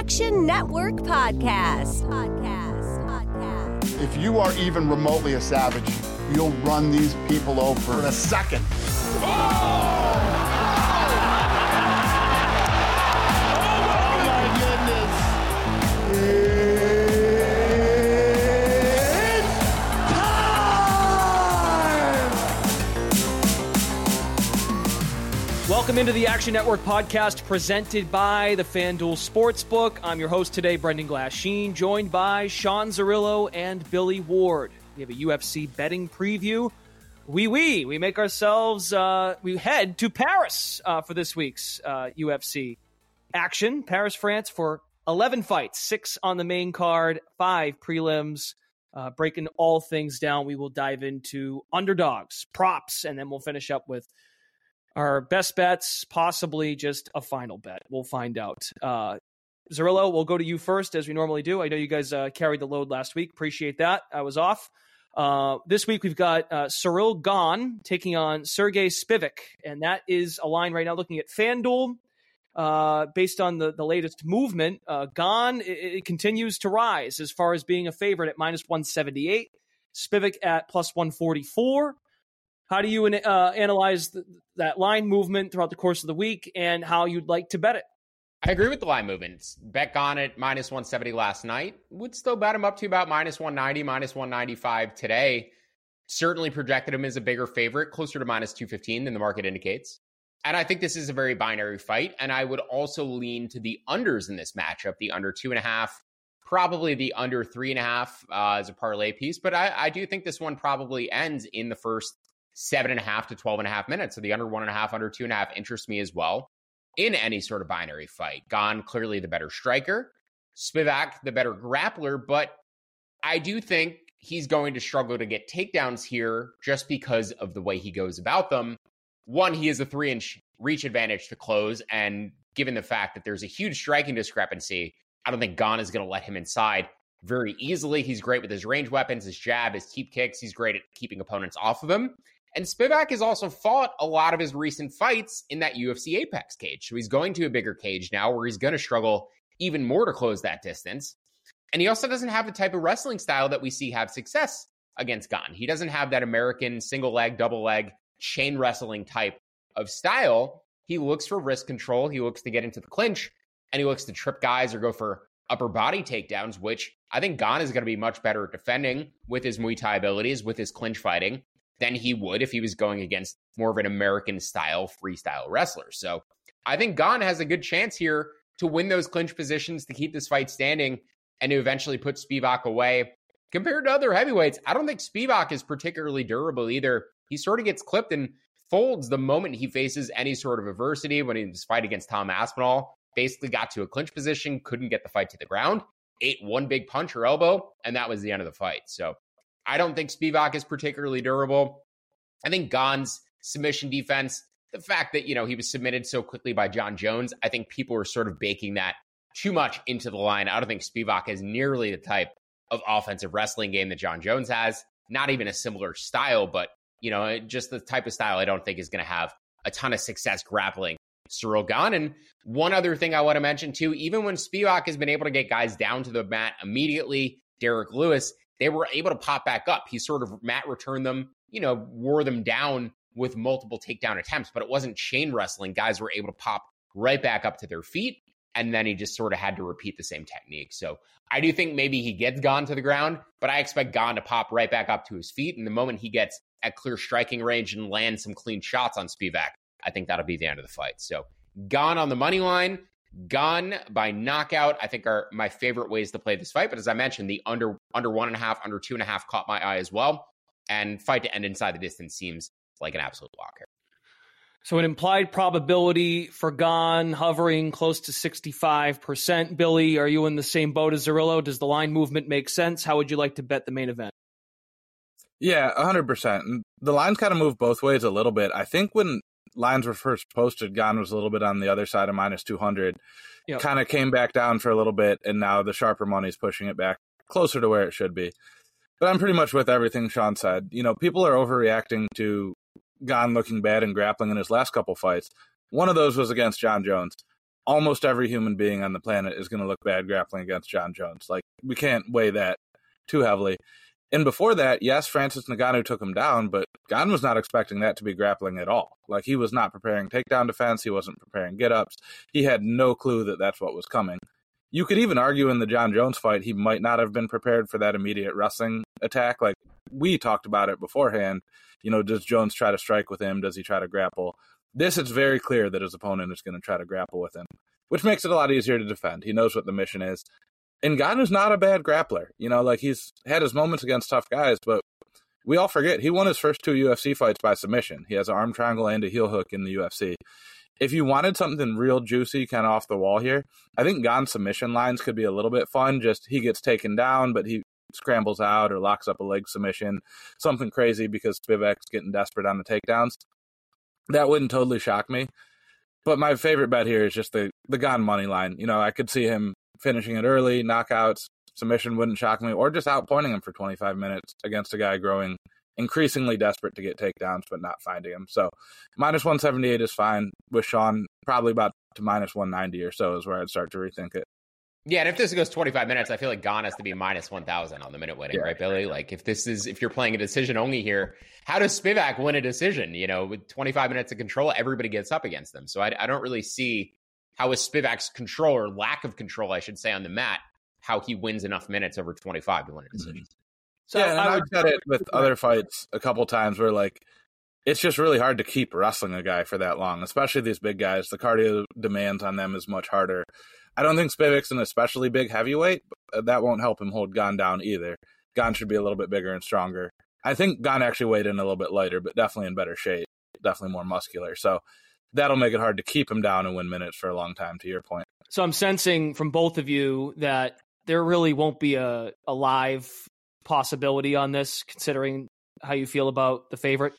Action Network Podcast. Podcast. Podcast. If you are even remotely a savage, you'll run these people over in a second. Oh Welcome into the Action Network podcast presented by the FanDuel Sportsbook. I'm your host today, Brendan Glasheen, joined by Sean Zerillo and Billy Ward. We have a UFC betting preview. We we we make ourselves uh, we head to Paris uh, for this week's uh, UFC action. Paris, France for 11 fights, six on the main card, five prelims. Uh, breaking all things down, we will dive into underdogs, props, and then we'll finish up with our best bets, possibly just a final bet. We'll find out. Uh, Zerillo, we'll go to you first, as we normally do. I know you guys uh, carried the load last week. Appreciate that. I was off. Uh, this week we've got uh, Ciryl Gane taking on Serghei Spivac, and that is a line right now looking at FanDuel. Uh, based on the, the latest movement, uh, Gane it, it continues to rise as far as being a favorite at minus 178, Spivac at plus 144. How do you uh, analyze th- that line movement throughout the course of the week and how you'd like to bet it? I agree with the line movements. Bet Gane at minus 170 last night. Would still bet him up to about minus 190, minus 195 today. Certainly projected him as a bigger favorite, closer to minus 215 than the market indicates. And I think this is a very binary fight. And I would also lean to the unders in this matchup, the under two and a half, probably the under three and a half uh, as a parlay piece. But I, I do think this one probably ends in the first seven and a half to 12 and a half minutes. So the under one and a half, under two and a half interests me as well in any sort of binary fight. Gane clearly the better striker, Spivac the better grappler, but I do think he's going to struggle to get takedowns here just because of the way he goes about them. One, he has a three inch reach advantage to close, and given the fact that there's a huge striking discrepancy, I don't think Gane is going to let him inside very easily. He's great with his range weapons, his jab, his keep kicks. He's great at keeping opponents off of him. And Spivac has also fought a lot of his recent fights in that UFC Apex cage. So he's going to a bigger cage now where he's going to struggle even more to close that distance. And he also doesn't have the type of wrestling style that we see have success against Gane. He doesn't have that American single leg, double leg, chain wrestling type of style. He looks for wrist control. He looks to get into the clinch and he looks to trip guys or go for upper body takedowns, which I think Gane is going to be much better at defending with his Muay Thai abilities, with his clinch fighting than he would if he was going against more of an American style freestyle wrestler. So I think Gane has a good chance here to win those clinch positions to keep this fight standing and to eventually put Spivac away. Compared to other heavyweights, I don't think Spivac is particularly durable either. He sort of gets clipped and folds the moment he faces any sort of adversity when he was fight against Tom Aspinall. Basically got to a clinch position, couldn't get the fight to the ground, ate one big punch or elbow, and that was the end of the fight. So I don't think Spivac is particularly durable. I think Gane's submission defense, the fact that, you know, he was submitted so quickly by Jon Jones, I think people are sort of baking that too much into the line. I don't think Spivac is nearly the type of offensive wrestling game that Jon Jones has. Not even a similar style, but, you know, just the type of style I don't think is going to have a ton of success grappling Ciryl Gane. And one other thing I want to mention too, even when Spivac has been able to get guys down to the mat immediately, Derrick Lewis, they were able to pop back up. He sort of mat returned them, you know, wore them down with multiple takedown attempts, but it wasn't chain wrestling. Guys were able to pop right back up to their feet. And then he just sort of had to repeat the same technique. So I do think maybe he gets Gane to the ground, but I expect Gane to pop right back up to his feet. And the moment he gets at clear striking range and land some clean shots on Spivac, I think that'll be the end of the fight. So Gane on the money line, Gane by knockout, I think are my favorite ways to play this fight. But as I mentioned, the under under one and a half, under two and a half caught my eye as well. And fight to end inside the distance seems like an absolute lock here. So an implied probability for Gane hovering close to 65%. Billy, are you in the same boat as Zerillo? Does the line movement make sense? How would you like to bet the main event? Yeah, 100%. The lines kind of move both ways a little bit. I think when lines were first posted, Gane was a little bit on the other side of minus 200. Yep. Kind of came back down for a little bit, and now the sharper money's pushing it back closer to where it should be. But I'm pretty much with everything Sean said. You know, people are overreacting to Gane looking bad and grappling in his last couple fights. One of those was against Jon Jones. Almost every human being on the planet is going to look bad grappling against Jon Jones. Like, we can't weigh that too heavily. And before that, yes, Francis Ngannou took him down, but Gane was not expecting that to be grappling at all. Like he was not preparing takedown defense. He wasn't preparing get ups. He had no clue that that's what was coming. You could even argue in the Jon Jones fight, he might not have been prepared for that immediate wrestling attack. Like we talked about it beforehand. You know, does Jones try to strike with him? Does he try to grapple? This, it's very clear that his opponent is going to try to grapple with him, which makes it a lot easier to defend. He knows what the mission is and is not a bad grappler. You know, like he's had his moments against tough guys, but we all forget he won his first two UFC fights by submission. He has an arm triangle and a heel hook in the UFC. If you wanted something real juicy, kind of off the wall here, I think Gane's submission lines could be a little bit fun. Just he gets taken down, but he scrambles out or locks up a leg submission, something crazy because Spivac's getting desperate on the takedowns. That wouldn't totally shock me. But my favorite bet here is just the the Gane money line. You know, I could see him finishing it early, knockouts, submission wouldn't shock me, or just outpointing him for 25 minutes against a guy growing increasingly desperate to get takedowns but not finding him. So minus 178 is fine with Sean. Probably about to minus 190 or so is where I'd start to rethink it. Yeah, and if this goes 25 minutes, I feel like Gane has to be minus 1,000 on the minute winning, yeah. right, Billy? Like, if this is, if you're playing a decision only here, how does Spivac win a decision? You know, with 25 minutes of control, everybody gets up against them. So I, I don't really see how is Spivac's control or lack of control, I should say, on the mat, how he wins enough minutes over 25 to win a mm-hmm. decision. So yeah, and I have said it with other fights a couple times where like it's just really hard to keep wrestling a guy for that long, especially these big guys. The cardio demands on them is much harder. I don't think Spivac's an especially big heavyweight, but that won't help him hold Gane down either. Gane should be a little bit bigger and stronger. I think Gane actually weighed in a little bit lighter, but definitely in better shape, definitely more muscular. So that'll make it hard to keep him down and win minutes for a long time, to your point. So I'm sensing from both of you that there really won't be a, a live possibility on this, considering how you feel about the favorite.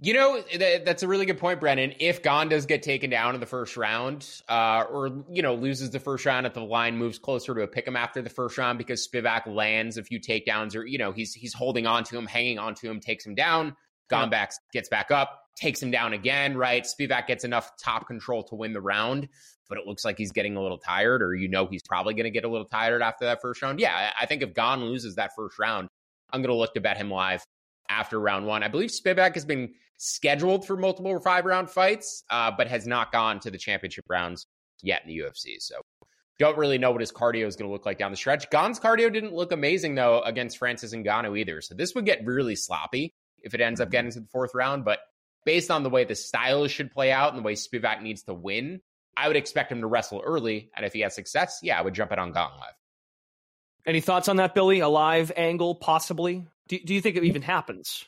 You know, that's a really good point, Brennan. If Gane does get taken down in the first round, uh, or, you know, loses the first round, if the line moves closer to a pick him after the first round because Spivac lands a few takedowns or, you know, he's he's holding on to him, hanging on to him, takes him down, Gane back gets back up, takes him down again, right? Spivac gets enough top control to win the round, but it looks like he's getting a little tired, or you know he's probably going to get a little tired after that first round. Yeah, I think if Gane loses that first round, I'm going to look to bet him live after round one. I believe Spivac has been scheduled for multiple five round fights, uh, but has not gone to the championship rounds yet in the UFC. So don't really know what his cardio is going to look like down the stretch. Gane's cardio didn't look amazing though against Francis Ngannou either. So this would get really sloppy if it ends up mm-hmm. getting to the fourth round. But based on the way the styles should play out and the way Spivac needs to win, I would expect him to wrestle early. And if he has success, yeah, I would jump it on Gane live. Any thoughts on that, Billy? A live angle, possibly? Do, do you think it even happens?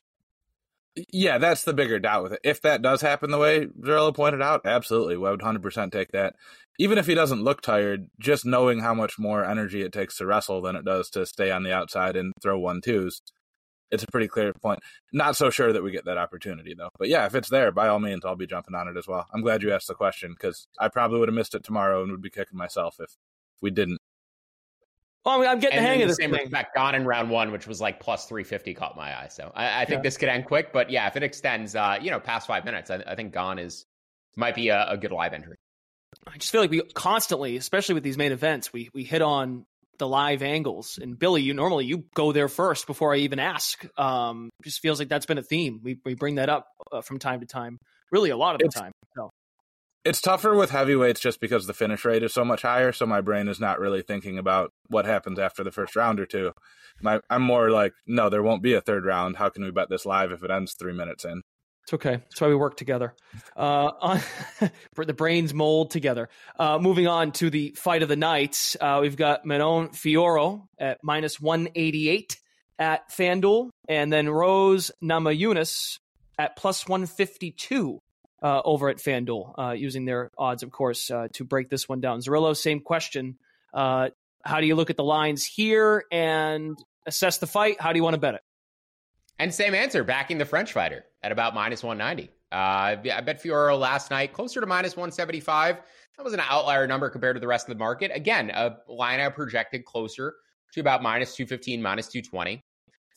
Yeah, that's the bigger doubt with it. If that does happen the way Zerillo pointed out, absolutely. I would 100% take that. Even if he doesn't look tired, just knowing how much more energy it takes to wrestle than it does to stay on the outside and throw one twos, it's a pretty clear point. Not so sure that we get that opportunity though. But yeah, if it's there, by all means, I'll be jumping on it as well. I'm glad you asked the question because I probably would have missed it tomorrow and would be kicking myself if we didn't. Well, I'm getting and the hang of this. Same thing. respect, Gane in round one, which was like plus 350, caught my eye. So I, I think yeah. this could end quick. But yeah, if it extends, uh, you know, past five minutes, I, I think Gane is might be a, a good live entry. I just feel like we constantly, especially with these main events, we we hit on the live angles. And Billy, you normally you go there first before I even ask. Um, just feels like that's been a theme. We we bring that up uh, from time to time, really a lot of the it's, time. So. It's tougher with heavyweights just because the finish rate is so much higher. So my brain is not really thinking about what happens after the first round or two. My, I'm more like, no, there won't be a third round. How can we bet this live if it ends three minutes in? It's okay. That's why we work together. Uh, on, the brains mold together. Uh, moving on to the fight of the night, uh, we've got Manon Fiorot at minus 188 at FanDuel, and then Rose Namajunas at plus 152 uh, over at FanDuel, uh, using their odds, of course, uh, to break this one down. Zerillo, same question. Uh, how do you look at the lines here and assess the fight? How do you want to bet it? And same answer, backing the French fighter at about minus 190. Uh, I bet Fiorot last night closer to minus 175. That was an outlier number compared to the rest of the market. Again, a line I projected closer to about minus 215, minus 220.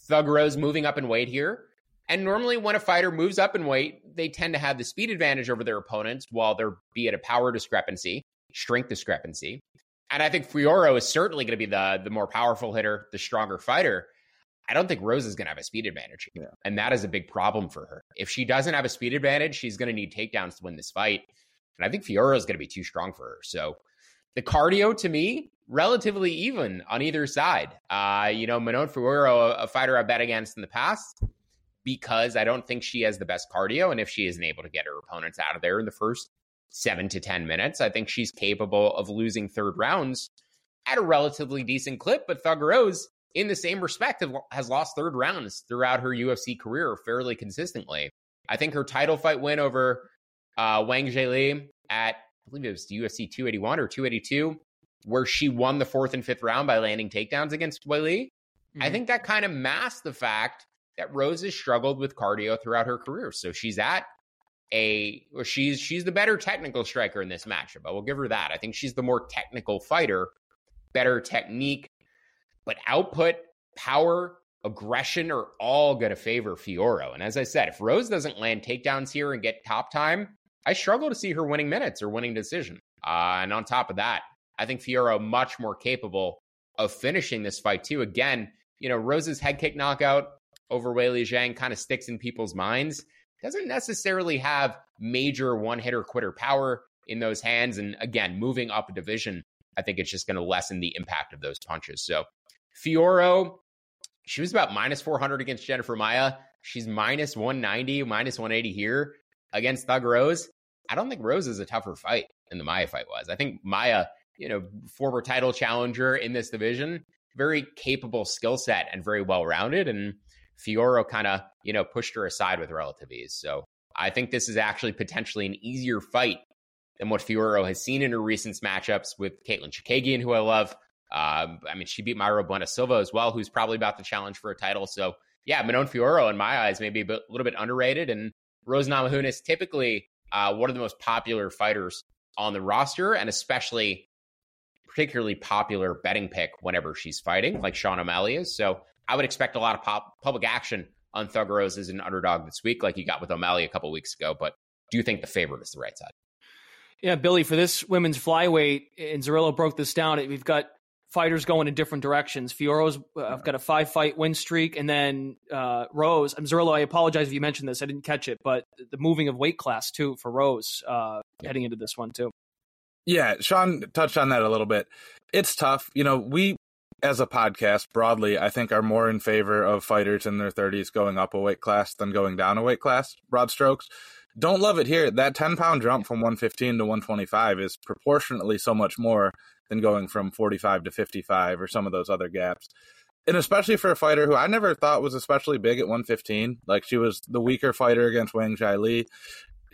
Thug Rose moving up in weight here. And normally, when a fighter moves up in weight, they tend to have the speed advantage over their opponents while there be it a power discrepancy, strength discrepancy. And I think Fiorot is certainly going to be the, the more powerful hitter, the stronger fighter. I don't think Rose is going to have a speed advantage. Yeah. And that is a big problem for her. If she doesn't have a speed advantage, she's going to need takedowns to win this fight. And I think Fiorot is going to be too strong for her. So the cardio to me, relatively even on either side. Uh, you know, Manon Fiorot, a, a fighter I bet against in the past, because I don't think she has the best cardio. And if she isn't able to get her opponents out of there in the first seven to 10 minutes, I think she's capable of losing third rounds at a relatively decent clip. But Thug Rose in the same respect, has lost third rounds throughout her UFC career fairly consistently. I think her title fight win over uh, Wang Zhili at, I believe it was UFC 281 or 282, where she won the fourth and fifth round by landing takedowns against Weili. Mm-hmm. I think that kind of masked the fact that Rose has struggled with cardio throughout her career. So she's at a she's she's the better technical striker in this matchup. I will give her that. I think she's the more technical fighter, better technique, but output, power, aggression are all going to favor Fiorot. And as I said, if Rose doesn't land takedowns here and get top time, I struggle to see her winning minutes or winning decision. Uh, and on top of that, I think Fiorot much more capable of finishing this fight too. Again, you know, Rose's head kick knockout over Weili Zhang kind of sticks in people's minds. Doesn't necessarily have major one hitter quitter power in those hands. And again, moving up a division, I think it's just going to lessen the impact of those punches. So Fiorot, she was about minus 400 against Jennifer Maia. She's minus 190, minus 180 here against Thug Rose. I don't think Rose is a tougher fight than the Maia fight was. I think Maia, you know, former title challenger in this division, very capable skill set and very well rounded. And Fiorot kind of, you know, pushed her aside with relative ease. So I think this is actually potentially an easier fight than what Fiorot has seen in her recent matchups with Katlyn Chookagian, who I love, um, I mean, she beat Mayra Bueno Silva as well, who's probably about to challenge for a title. So, yeah, Manon Fiorot, in my eyes, maybe a, bit, a little bit underrated. And Rose Namajunas, typically uh, one of the most popular fighters on the roster, and especially particularly popular betting pick whenever she's fighting, like Sean O'Malley is. So, I would expect a lot of pop, public action on Thug Rose as an underdog this week, like you got with O'Malley a couple weeks ago. But do you think the favorite is the right side? Yeah, Billy, for this women's flyweight, and Zerillo broke this down. We've got fighters going in different directions. Fiorot's uh, I've got a five fight win streak, and then uh, Rose. I'm Zerillo. I apologize if you mentioned this. I didn't catch it, but the moving of weight class too for Rose uh, heading into this one too. Yeah, Sean touched on that a little bit. It's tough. You know, we as a podcast broadly, I think are more in favor of fighters in their 30s going up a weight class than going down a weight class. Broad strokes. Don't love it here. That 10 pound jump from 115 to 125 is proportionately so much more than going from 45 to 55 or some of those other gaps. And especially for a fighter who I never thought was especially big at 115, like she was the weaker fighter against Wang Zhili.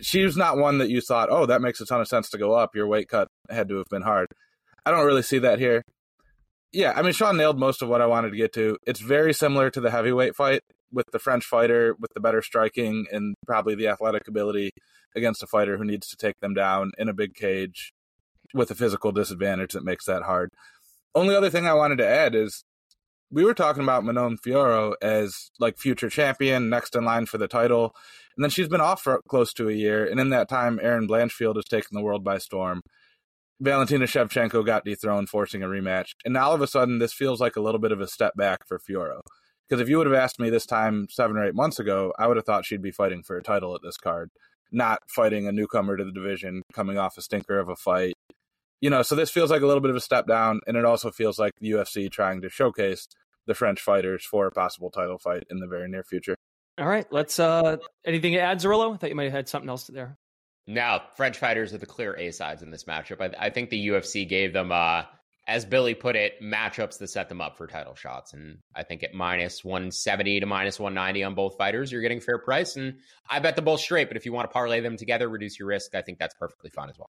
She was not one that you thought, oh, that makes a ton of sense to go up. Your weight cut had to have been hard. I don't really see that here. Yeah, I mean, Sean nailed most of what I wanted to get to. It's very similar to the heavyweight fight with the French fighter with the better striking and probably the athletic ability against a fighter who needs to take them down in a big cage with a physical disadvantage that makes that hard. Only other thing I wanted to add is we were talking about Manon Fiorot as like future champion, next in line for the title. And then she's been off for close to a year. And in that time, Erin Blanchfield has taken the world by storm. Valentina Shevchenko got dethroned, forcing a rematch. And now all of a sudden, this feels like a little bit of a step back for Fiorot. Because if you would have asked me this time seven or eight months ago, I would have thought she'd be fighting for a title at this card, not fighting a newcomer to the division, coming off a stinker of a fight, you know, so this feels like a little bit of a step down, and it also feels like the UFC trying to showcase the French fighters for a possible title fight in the very near future. All right, let's. uh Anything to add, Zerillo? I thought you might have had something else there. No, French fighters are the clear A sides in this matchup. I, I think the UFC gave them uh, as Billy put it, matchups that set them up for title shots. And I think at minus 170 to minus 190 on both fighters, you're getting fair price. And I bet the both straight. But if you want to parlay them together, reduce your risk, I think that's perfectly fine as well.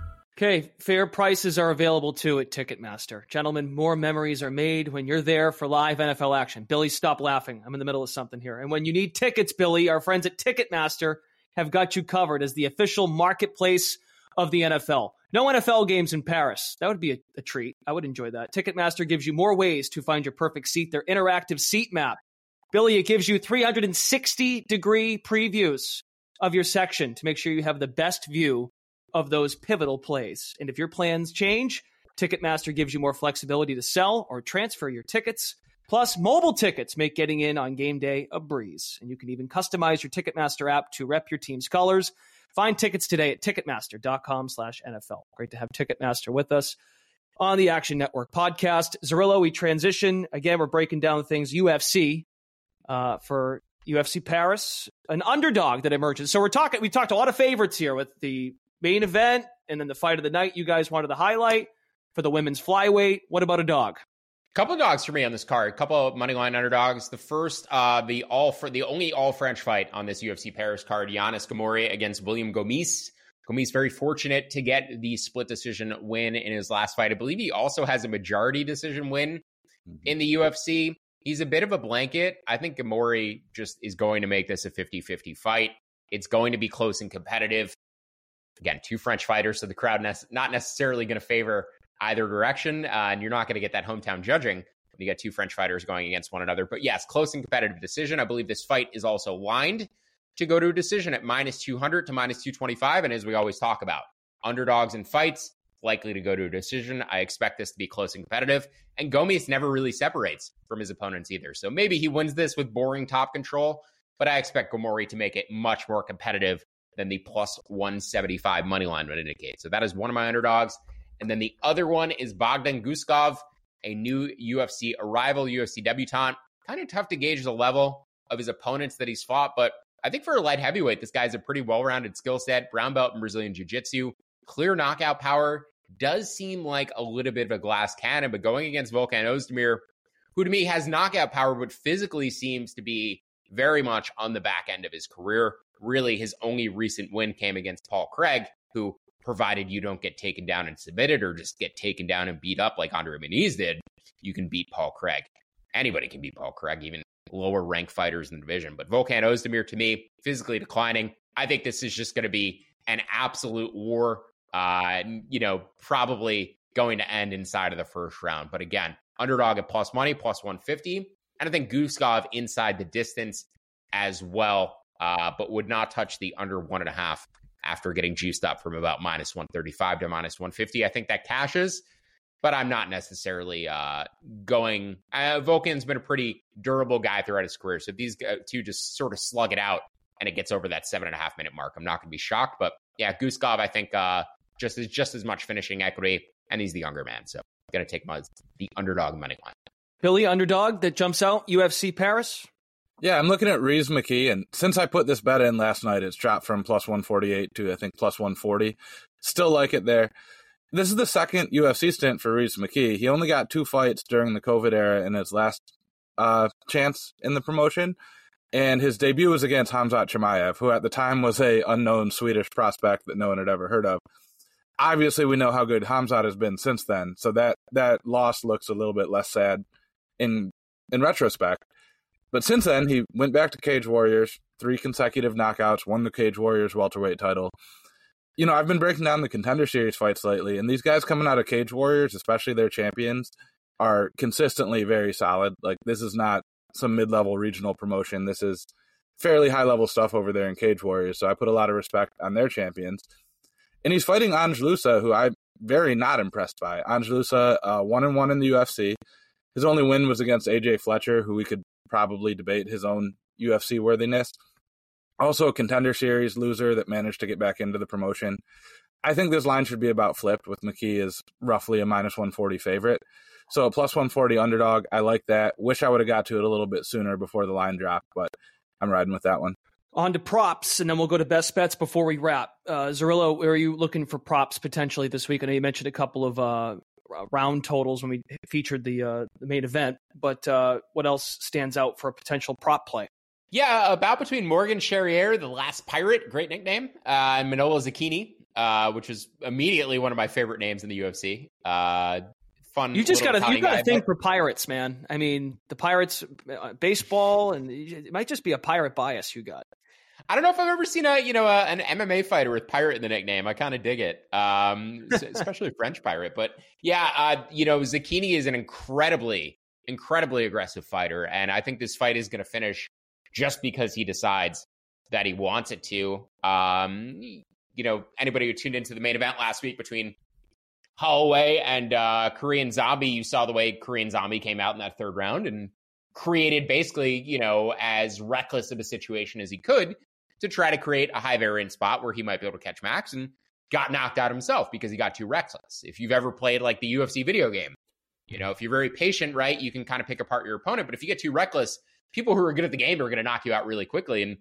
Okay, fair prices are available too at Ticketmaster. Gentlemen, more memories are made when you're there for live NFL action. Billy, stop laughing. I'm in the middle of something here. And when you need tickets, Billy, our friends at Ticketmaster have got you covered as the official marketplace of the NFL. No NFL games in Paris. That would be a, a treat. I would enjoy that. Ticketmaster gives you more ways to find your perfect seat. Their interactive seat map. Billy, it gives you 360 degree previews of your section to make sure you have the best view of those pivotal plays. And if your plans change, Ticketmaster gives you more flexibility to sell or transfer your tickets. Plus, mobile tickets make getting in on game day a breeze. And you can even customize your Ticketmaster app to rep your team's colors. Find tickets today at Ticketmaster.com slash NFL. Great to have Ticketmaster with us on the Action Network podcast. Zerillo, we transition. Again, we're breaking down things UFC uh, for UFC Paris, an underdog that emerges. So we're talking, we talked a lot of favorites here with the main event and then the fight of the night you guys wanted to highlight for the women's flyweight. What about a dog? Couple of dogs for me on this card. A couple of money line underdogs. The first, uh, the all for the only all French fight on this UFC Paris card, Yanis Ghemmouri against William Gomis. Gomis very fortunate to get the split decision win in his last fight. I believe he also has a majority decision win mm-hmm. in the UFC. He's a bit of a blanket. I think Ghemmouri just is going to make this a 50-50 fight. It's going to be close and competitive again, two French fighters, so the crowd ne- not necessarily going to favor either direction, uh, and you're not going to get that hometown judging when you get two French fighters going against one another. But yes, close and competitive decision. I believe this fight is also lined to go to a decision at minus 200 to minus 225, and as we always talk about, underdogs in fights likely to go to a decision. I expect this to be close and competitive. And Gomis never really separates from his opponents either. So maybe he wins this with boring top control, but I expect Ghemmouri to make it much more competitive than the plus 175 money line would indicate. So that is one of my underdogs. And then the other one is Bogdan Guskov, a new UFC arrival, UFC debutant. Kind of tough to gauge the level of his opponents that he's fought, but I think for a light heavyweight, this guy's a pretty well rounded skill set, brown belt in Brazilian Jiu Jitsu, clear knockout power. Does seem like a little bit of a glass cannon, but going against Volkan Ozdemir, who to me has knockout power, but physically seems to be very much on the back end of his career really his only recent win came against Paul Craig, who provided you don't get taken down and submitted or just get taken down and beat up like Andre Muniz did, you can beat Paul Craig. Anybody can beat Paul Craig, even lower ranked fighters in the division. But Volkan Ozdemir, to me, physically declining. I think this is just going to be an absolute war. Uh, you know, probably going to end inside of the first round. But again, underdog at plus money, plus 150. And I think Guskov inside the distance as well uh, but would not touch the under one and a half after getting juiced up from about minus 135 to minus 150. I think that cashes, but I'm not necessarily uh, going. Uh, Volkan's been a pretty durable guy throughout his career. So if these two just sort of slug it out and it gets over that seven and a half minute mark, I'm not going to be shocked. But yeah, Guskov, I think uh, just is just as much finishing equity, and he's the younger man. So I'm going to take my, the underdog money line. Billy, underdog that jumps out, UFC Paris? Yeah, I'm looking at Rhys McKee, and since I put this bet in last night, it's dropped from plus 148 to I think plus 140. Still like it there. This is the second UFC stint for Rhys McKee. He only got two fights during the COVID era in his last uh, chance in the promotion, and his debut was against Hamzat Chimaev, who at the time was a unknown Swedish prospect that no one had ever heard of. Obviously, we know how good Hamzat has been since then, so that that loss looks a little bit less sad in in retrospect. But since then, he went back to Cage Warriors, three consecutive knockouts, won the Cage Warriors welterweight title. You know, I've been breaking down the contender series fights lately, and these guys coming out of Cage Warriors, especially their champions, are consistently very solid. Like, this is not some mid level regional promotion. This is fairly high level stuff over there in Cage Warriors. So I put a lot of respect on their champions. And he's fighting Ange Loosa, who I'm very not impressed by. Ange Loosa, uh, one and one in the UFC. His only win was against AJ Fletcher, who we could probably debate his own UFC worthiness. Also, a contender series loser that managed to get back into the promotion. I think this line should be about flipped with McKee is roughly a minus 140 favorite. So a plus 140 underdog. I like that. Wish I would have got to it a little bit sooner before the line dropped, but I'm riding with that one. On to props, and then we'll go to best bets before we wrap. Uh, Zerillo, are you looking for props potentially this week? I know you mentioned a couple of uh, round totals when we featured the, uh, the main event, but uh, what else stands out for a potential prop play? Yeah, about between Morgan Charrier, the last pirate, great nickname, uh, and Manolo Zecchini, uh, which is immediately one of my favorite names in the UFC. Uh, fun. You just got to you got to think but... for pirates, man. I mean, the pirates, uh, baseball, and it might just be a pirate bias you got. I don't know if I've ever seen a you know a, an MMA fighter with pirate in the nickname. I kind of dig it, um, especially a French pirate. But yeah, uh, you know, Zucchini is an incredibly incredibly aggressive fighter, and I think this fight is going to finish just because he decides that he wants it to. Um, you know, anybody who tuned into the main event last week between Holloway and uh, Korean Zombie, you saw the way Korean Zombie came out in that third round and created basically, you know, as reckless of a situation as he could to try to create a high variance spot where he might be able to catch Max and got knocked out himself because he got too reckless. If you've ever played like the UFC video game, you know, if you're very patient, right, you can kind of pick apart your opponent. But if you get too reckless, people who are good at the game are going to knock you out really quickly. And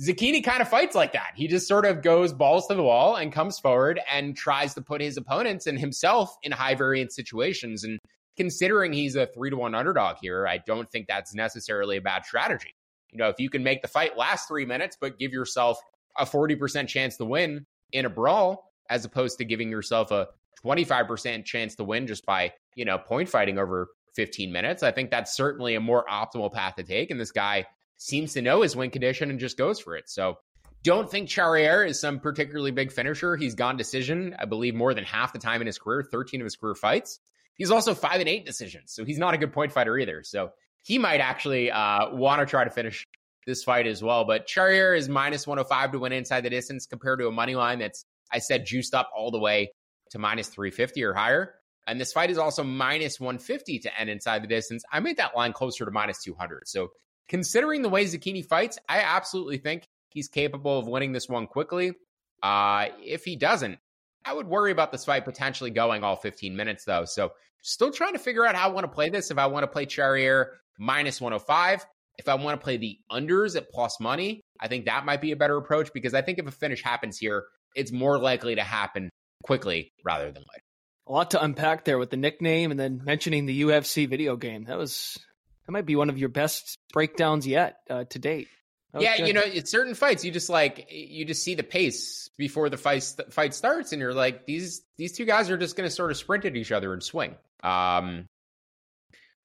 Zecchini kind of fights like that. He just sort of goes balls to the wall and comes forward and tries to put his opponents and himself in high variance situations. And considering he's a three to one underdog here, I don't think that's necessarily a bad strategy. You know, if you can make the fight last three minutes, but give yourself a 40% chance to win in a brawl, as opposed to giving yourself a 25% chance to win just by, you know, point fighting over 15 minutes, I think that's certainly a more optimal path to take. And this guy seems to know his win condition and just goes for it. So don't think Charrier is some particularly big finisher. He's gone decision, I believe, more than half the time in his career, 13 of his career fights. He's also five and eight decisions. So he's not a good point fighter either. So he might actually uh, want to try to finish this fight as well. But Charrier is minus 105 to win inside the distance compared to a money line that's, I said, juiced up all the way to minus 350 or higher. And this fight is also minus 150 to end inside the distance. I made that line closer to minus 200. So considering the way Zecchini fights, I absolutely think he's capable of winning this one quickly. Uh, if he doesn't, I would worry about this fight potentially going all 15 minutes, though. So still trying to figure out how I want to play this. If I want to play Charrier minus 105, if I want to play the unders at plus money, I think that might be a better approach because I think if a finish happens here, it's more likely to happen quickly rather than later. A lot to unpack there with the nickname and then mentioning the UFC video game. That was that might be one of your best breakdowns yet uh, to date. Yeah, good. you know, it's certain fights you just like you just see the pace before the fight fight starts, and you're like these these two guys are just going to sort of sprint at each other and swing. Um,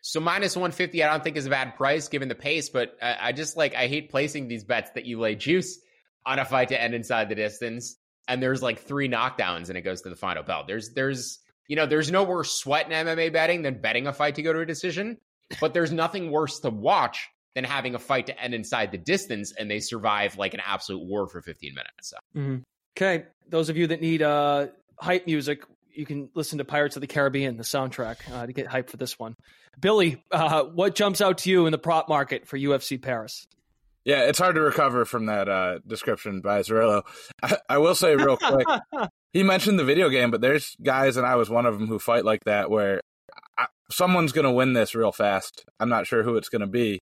so minus 150, I don't think is a bad price given the pace, but I, I just like I hate placing these bets that you lay juice on a fight to end inside the distance, and there's like three knockdowns and it goes to the final bell. There's there's you know there's no worse sweat in MMA betting than betting a fight to go to a decision, but there's nothing worse to watch than having a fight to end inside the distance and they survive like an absolute war for 15 minutes. So. Mm-hmm. Okay, those of you that need uh, hype music, you can listen to Pirates of the Caribbean, the soundtrack, uh, to get hype for this one. Billy, uh, what jumps out to you in the prop market for UFC Paris? Yeah, it's hard to recover from that uh, description by Zerillo. I, I will say real quick, he mentioned the video game, but there's guys, and I was one of them, who fight like that, where I, someone's going to win this real fast. I'm not sure who it's going to be,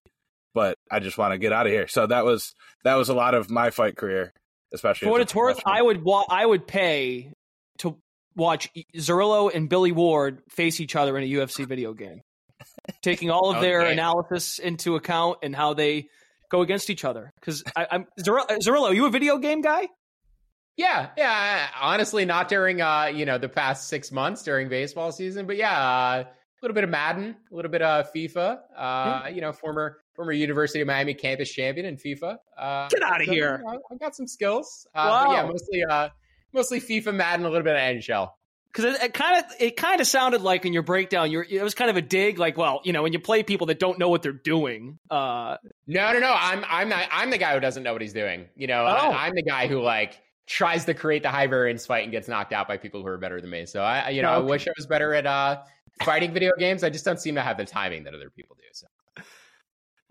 but I just want to get out of here. So that was that was a lot of my fight career, especially for what it's worth. I would wa- I would pay watch Zerillo and Billy Ward face each other in a UFC video game, taking all of their analysis into account and how they go against each other. Because I'm Zerillo, are you a video game guy? Yeah, yeah. Honestly, not during uh, you know, the past six months during baseball season, but yeah, uh, a little bit of Madden, a little bit of FIFA. Uh, mm. you know, former former University of Miami campus champion in FIFA. Uh, Get out of so, here! I've got some skills. Uh, wow. yeah, mostly uh, mostly FIFA, Madden, a little bit of NHL. Because it kind of it kind of sounded like in your breakdown, you're it was kind of a dig, like, well, you know, when you play people that don't know what they're doing. Uh, no, no, no. I'm I'm not I'm the guy who doesn't know what he's doing. You know, oh. I, I'm the guy who like tries to create the high variance fight and gets knocked out by people who are better than me. So I, you know, okay. I wish I was better at uh, fighting video games. I just don't seem to have the timing that other people do. So.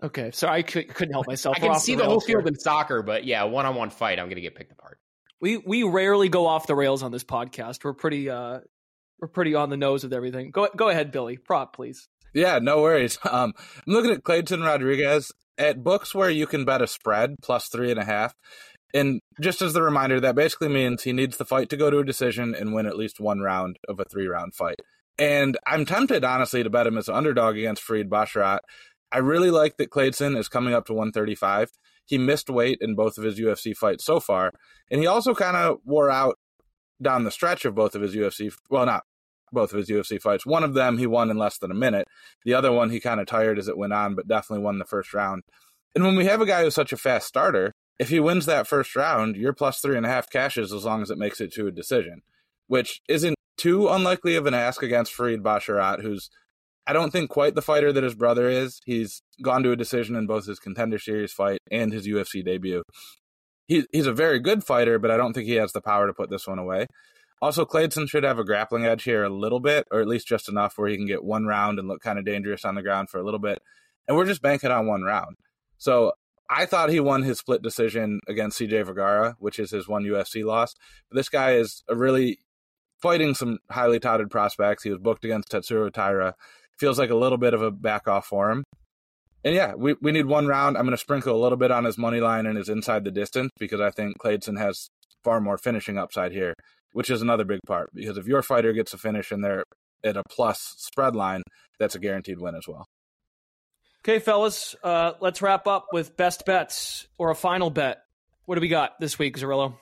Okay, so I could, not help myself. I can see the, the whole field here. in soccer, but yeah, one-on-one fight, I'm going to get picked apart. We we rarely go off the rails on this podcast. We're pretty uh we're pretty on the nose with everything. Go go ahead, Billy. Prop, please. Yeah, no worries. Um, I'm looking at Cledson Rodriguez at books where you can bet a spread plus three and a half. And just as the reminder, that basically means he needs the fight to go to a decision and win at least one round of a three round fight. And I'm tempted, honestly, to bet him as an underdog against Farid Basharat. I really like that Clayton is coming up to 135. He missed weight in both of his UFC fights so far. And he also kind of wore out down the stretch of both of his UFC, well, not both of his UFC fights. One of them he won in less than a minute. The other one he kind of tired as it went on, but definitely won the first round. And when we have a guy who's such a fast starter, if he wins that first round, you're plus three and a half cashes as long as it makes it to a decision, which isn't too unlikely of an ask against Farid Basharat, who's I don't think quite the fighter that his brother is. He's gone to a decision in both his contender series fight and his UFC debut. He, he's a very good fighter, but I don't think he has the power to put this one away. Also, Clayton should have a grappling edge here a little bit, or at least just enough where he can get one round and look kind of dangerous on the ground for a little bit. And we're just banking on one round. So I thought he won his split decision against CJ Vergara, which is his one UFC loss. But this guy is really fighting some highly touted prospects. He was booked against Tatsuro Taira. Feels like a little bit of a back off for him. And yeah, we, we need one round. I'm going to sprinkle a little bit on his money line and his inside the distance because I think Clayton has far more finishing upside here which is another big part because if your fighter gets a finish and they're at a plus spread line, that's a guaranteed win as well. Okay, fellas, uh, let's wrap up with best bets or a final bet. What do we got this week, Zerillo?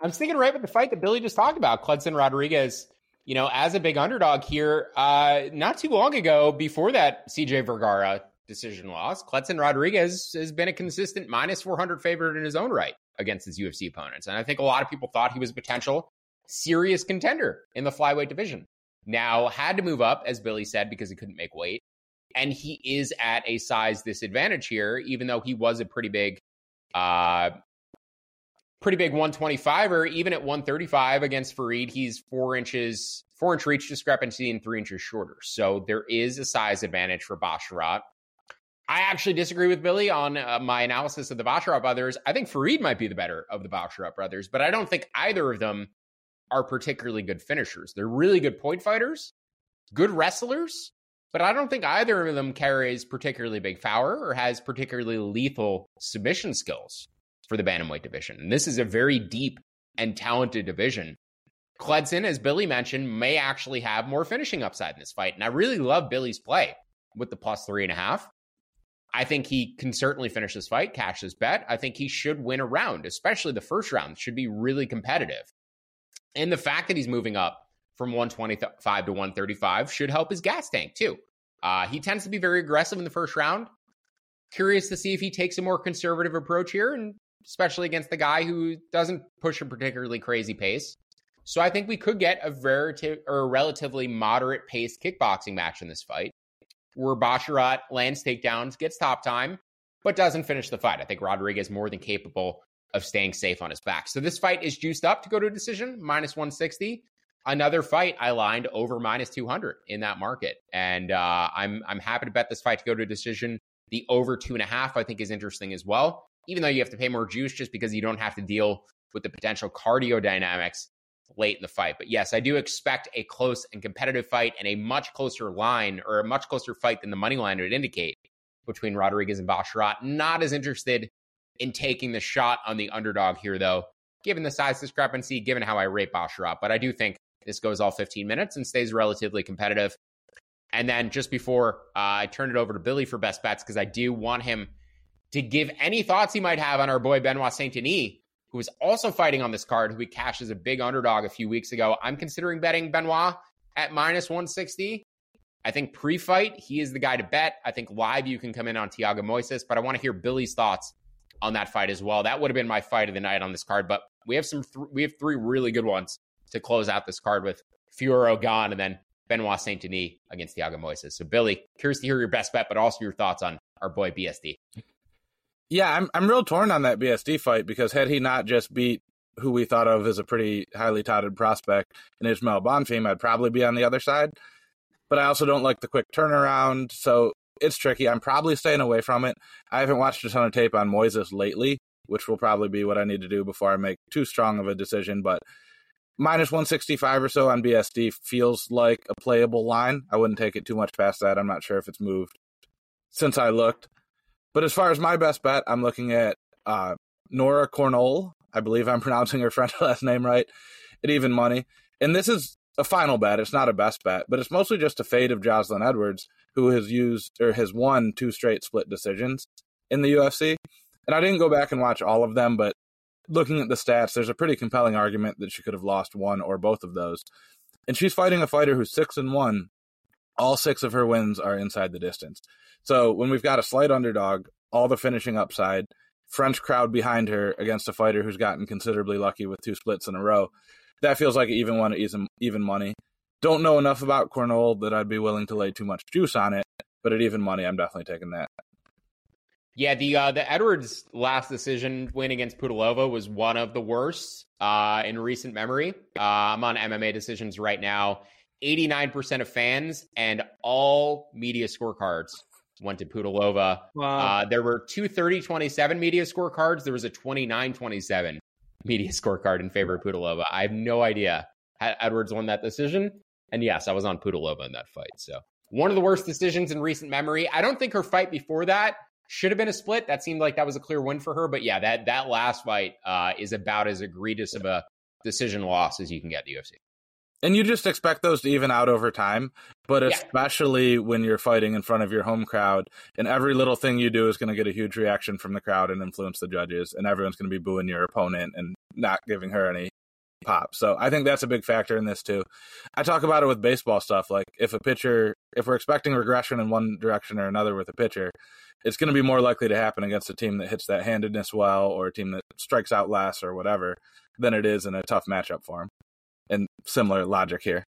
I'm thinking right with the fight that Billy just talked about. Cledson Rodriguez, you know, as a big underdog here, uh, not too long ago, before that CJ Vergara decision loss, Cledson Rodriguez has been a consistent minus 400 favorite in his own right against his UFC opponents. And I think a lot of people thought he was a potential serious contender in the flyweight division. Now, had to move up, as Billy said, because he couldn't make weight. And he is at a size disadvantage here, even though he was a pretty big, uh, pretty big 125er. Even at 135 against Farid, he's four inches, four inch reach discrepancy and three inches shorter. So there is a size advantage for Basharat. I actually disagree with Billy on uh, my analysis of the Basharat brothers. I think Farid might be the better of the Basharat brothers, but I don't think either of them are particularly good finishers. They're really good point fighters, good wrestlers, but I don't think either of them carries particularly big power or has particularly lethal submission skills for the bantamweight division. And this is a very deep and talented division. Cledson, as Billy mentioned, may actually have more finishing upside in this fight. And I really love Billy's play with the plus three and a half. I think he can certainly finish this fight, cash his bet. I think he should win a round, especially the first round. Should be really competitive. And the fact that he's moving up from 125 to 135 should help his gas tank too. Uh, he tends to be very aggressive in the first round. Curious to see if he takes a more conservative approach here, and especially against the guy who doesn't push a particularly crazy pace. So I think we could get a very or a relatively moderate paced kickboxing match in this fight, where Basharat lands takedowns, gets top time, but doesn't finish the fight. I think Rodriguez more than capable of staying safe on his back. So this fight is juiced up to go to a decision, minus 160. Another fight I lined over minus 200 in that market. And uh, I'm, I'm happy to bet this fight to go to a decision. The over two and a half, I think, is interesting as well, even though you have to pay more juice just because you don't have to deal with the potential cardio dynamics late in the fight. But yes, I do expect a close and competitive fight and a much closer line or a much closer fight than the money line would indicate between Rodriguez and Basharat. Not as interested in taking the shot on the underdog here, though, given the size discrepancy, given how I rate Basharat. But I do think this goes all 15 minutes and stays relatively competitive. And then just before uh, I turn it over to Billy for best bets, because I do want him to give any thoughts he might have on our boy Benoit Saint Denis, who is also fighting on this card, who he cashed as a big underdog a few weeks ago. I'm considering betting Benoit at minus 160. I think pre fight, he is the guy to bet. I think live, you can come in on Thiago Moises, but I want to hear Billy's thoughts on that fight as well. That would have been my fight of the night on this card, but we have some th- we have three really good ones to close out this card with Fiorot Gane and then Benoit Saint Denis against Thiago Moises. So Billy, curious to hear your best bet, but also your thoughts on our boy BSD. Yeah, I'm I'm real torn on that BSD fight because had he not just beat who we thought of as a pretty highly touted prospect in Ismael Bonfim, I'd probably be on the other side. But I also don't like the quick turnaround, so it's tricky. I'm probably staying away from it. I haven't watched a ton of tape on Moises lately, which will probably be what I need to do before I make too strong of a decision. But minus 165 or so on BSD feels like a playable line. I wouldn't take it too much past that. I'm not sure if it's moved since I looked. But as far as my best bet, I'm looking at uh, Nora Cornolle. I believe I'm pronouncing her French last name right at even money. And this is a final bet. It's not a best bet, but it's mostly just a fade of Joselyn Edwards, who has used or has won two straight split decisions in the UFC. And I didn't go back and watch all of them, but looking at the stats, there's a pretty compelling argument that she could have lost one or both of those. And she's fighting a fighter who's six and one. All six of her wins are inside the distance. So when we've got a slight underdog, all the finishing upside, French crowd behind her against a fighter who's gotten considerably lucky with two splits in a row, that feels like even one even even money. Don't know enough about Cornolle that I'd be willing to lay too much juice on it, but at even money, I'm definitely taking that. Yeah, the uh, the Edwards last decision win against Pudilova was one of the worst uh, in recent memory. Uh, I'm on MMA decisions right now. 89% of fans and all media scorecards went to Pudilova. Wow. Uh, there were two 30 27 media scorecards. There was a 29 27 media scorecard in favor of Pudilova. I have no idea how Edwards won that decision. And yes, I was on Pudilova in that fight. So one of the worst decisions in recent memory. I don't think her fight before that should have been a split. That seemed like that was a clear win for her. But yeah, that that last fight uh, is about as egregious of a decision loss as you can get the UFC. And you just expect those to even out over time, but especially yeah. when you're fighting in front of your home crowd, and every little thing you do is going to get a huge reaction from the crowd and influence the judges, and everyone's going to be booing your opponent and not giving her any pop. So I think that's a big factor in this too. I talk about it with baseball stuff. Like if a pitcher, if we're expecting regression in one direction or another with a pitcher, it's going to be more likely to happen against a team that hits that handedness well or a team that strikes out less or whatever than it is in a tough matchup for him and similar logic here.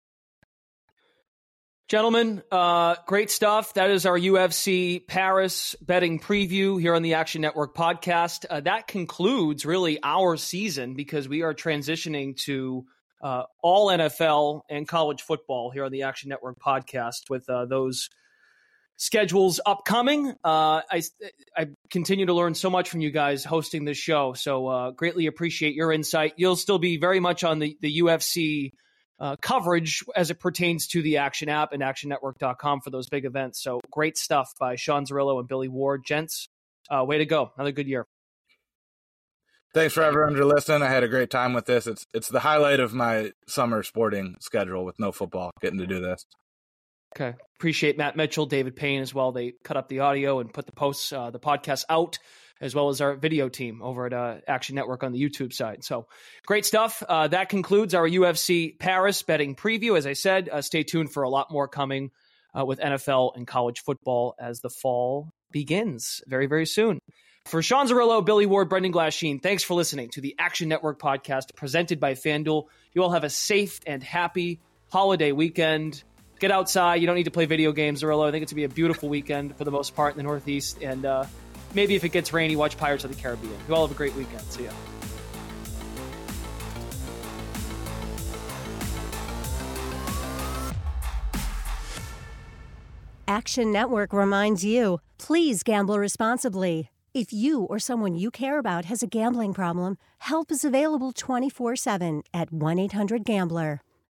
Gentlemen, uh, great stuff. That is our UFC Paris betting preview here on the Action Network podcast. Uh, that concludes really our season because we are transitioning to uh, all NFL and college football here on the Action Network podcast with uh, those schedules upcoming. Uh, I, I continue to learn so much from you guys hosting this show. So uh, greatly appreciate your insight. You'll still be very much on the, the UFC uh, coverage as it pertains to the Action app and actionnetwork.com for those big events. So great stuff by Sean Zerillo and Billy Ward. Gents, uh, way to go. Another good year. Thanks for everyone for listening. I had a great time with this. It's it's the highlight of my summer sporting schedule with no football, getting to do this. Okay. Appreciate Matt Mitchell, David Payne as well. They cut up the audio and put the posts, uh, the podcast out, as well as our video team over at uh, Action Network on the YouTube side. So great stuff. Uh, that concludes our UFC Paris betting preview. As I said, uh, stay tuned for a lot more coming uh, with NFL and college football as the fall begins very, very soon. For Sean Zerillo, Billy Ward, Brendan Glasheen, thanks for listening to the Action Network podcast presented by FanDuel. You all have a safe and happy holiday weekend get outside. You don't need to play video games, Zerillo. I think it's going to be a beautiful weekend for the most part in the Northeast. And uh, maybe if it gets rainy, watch Pirates of the Caribbean. You all have a great weekend. See ya. Action Network reminds you please gamble responsibly. If you or someone you care about has a gambling problem, help is available 24 7 at 1 800 Gambler.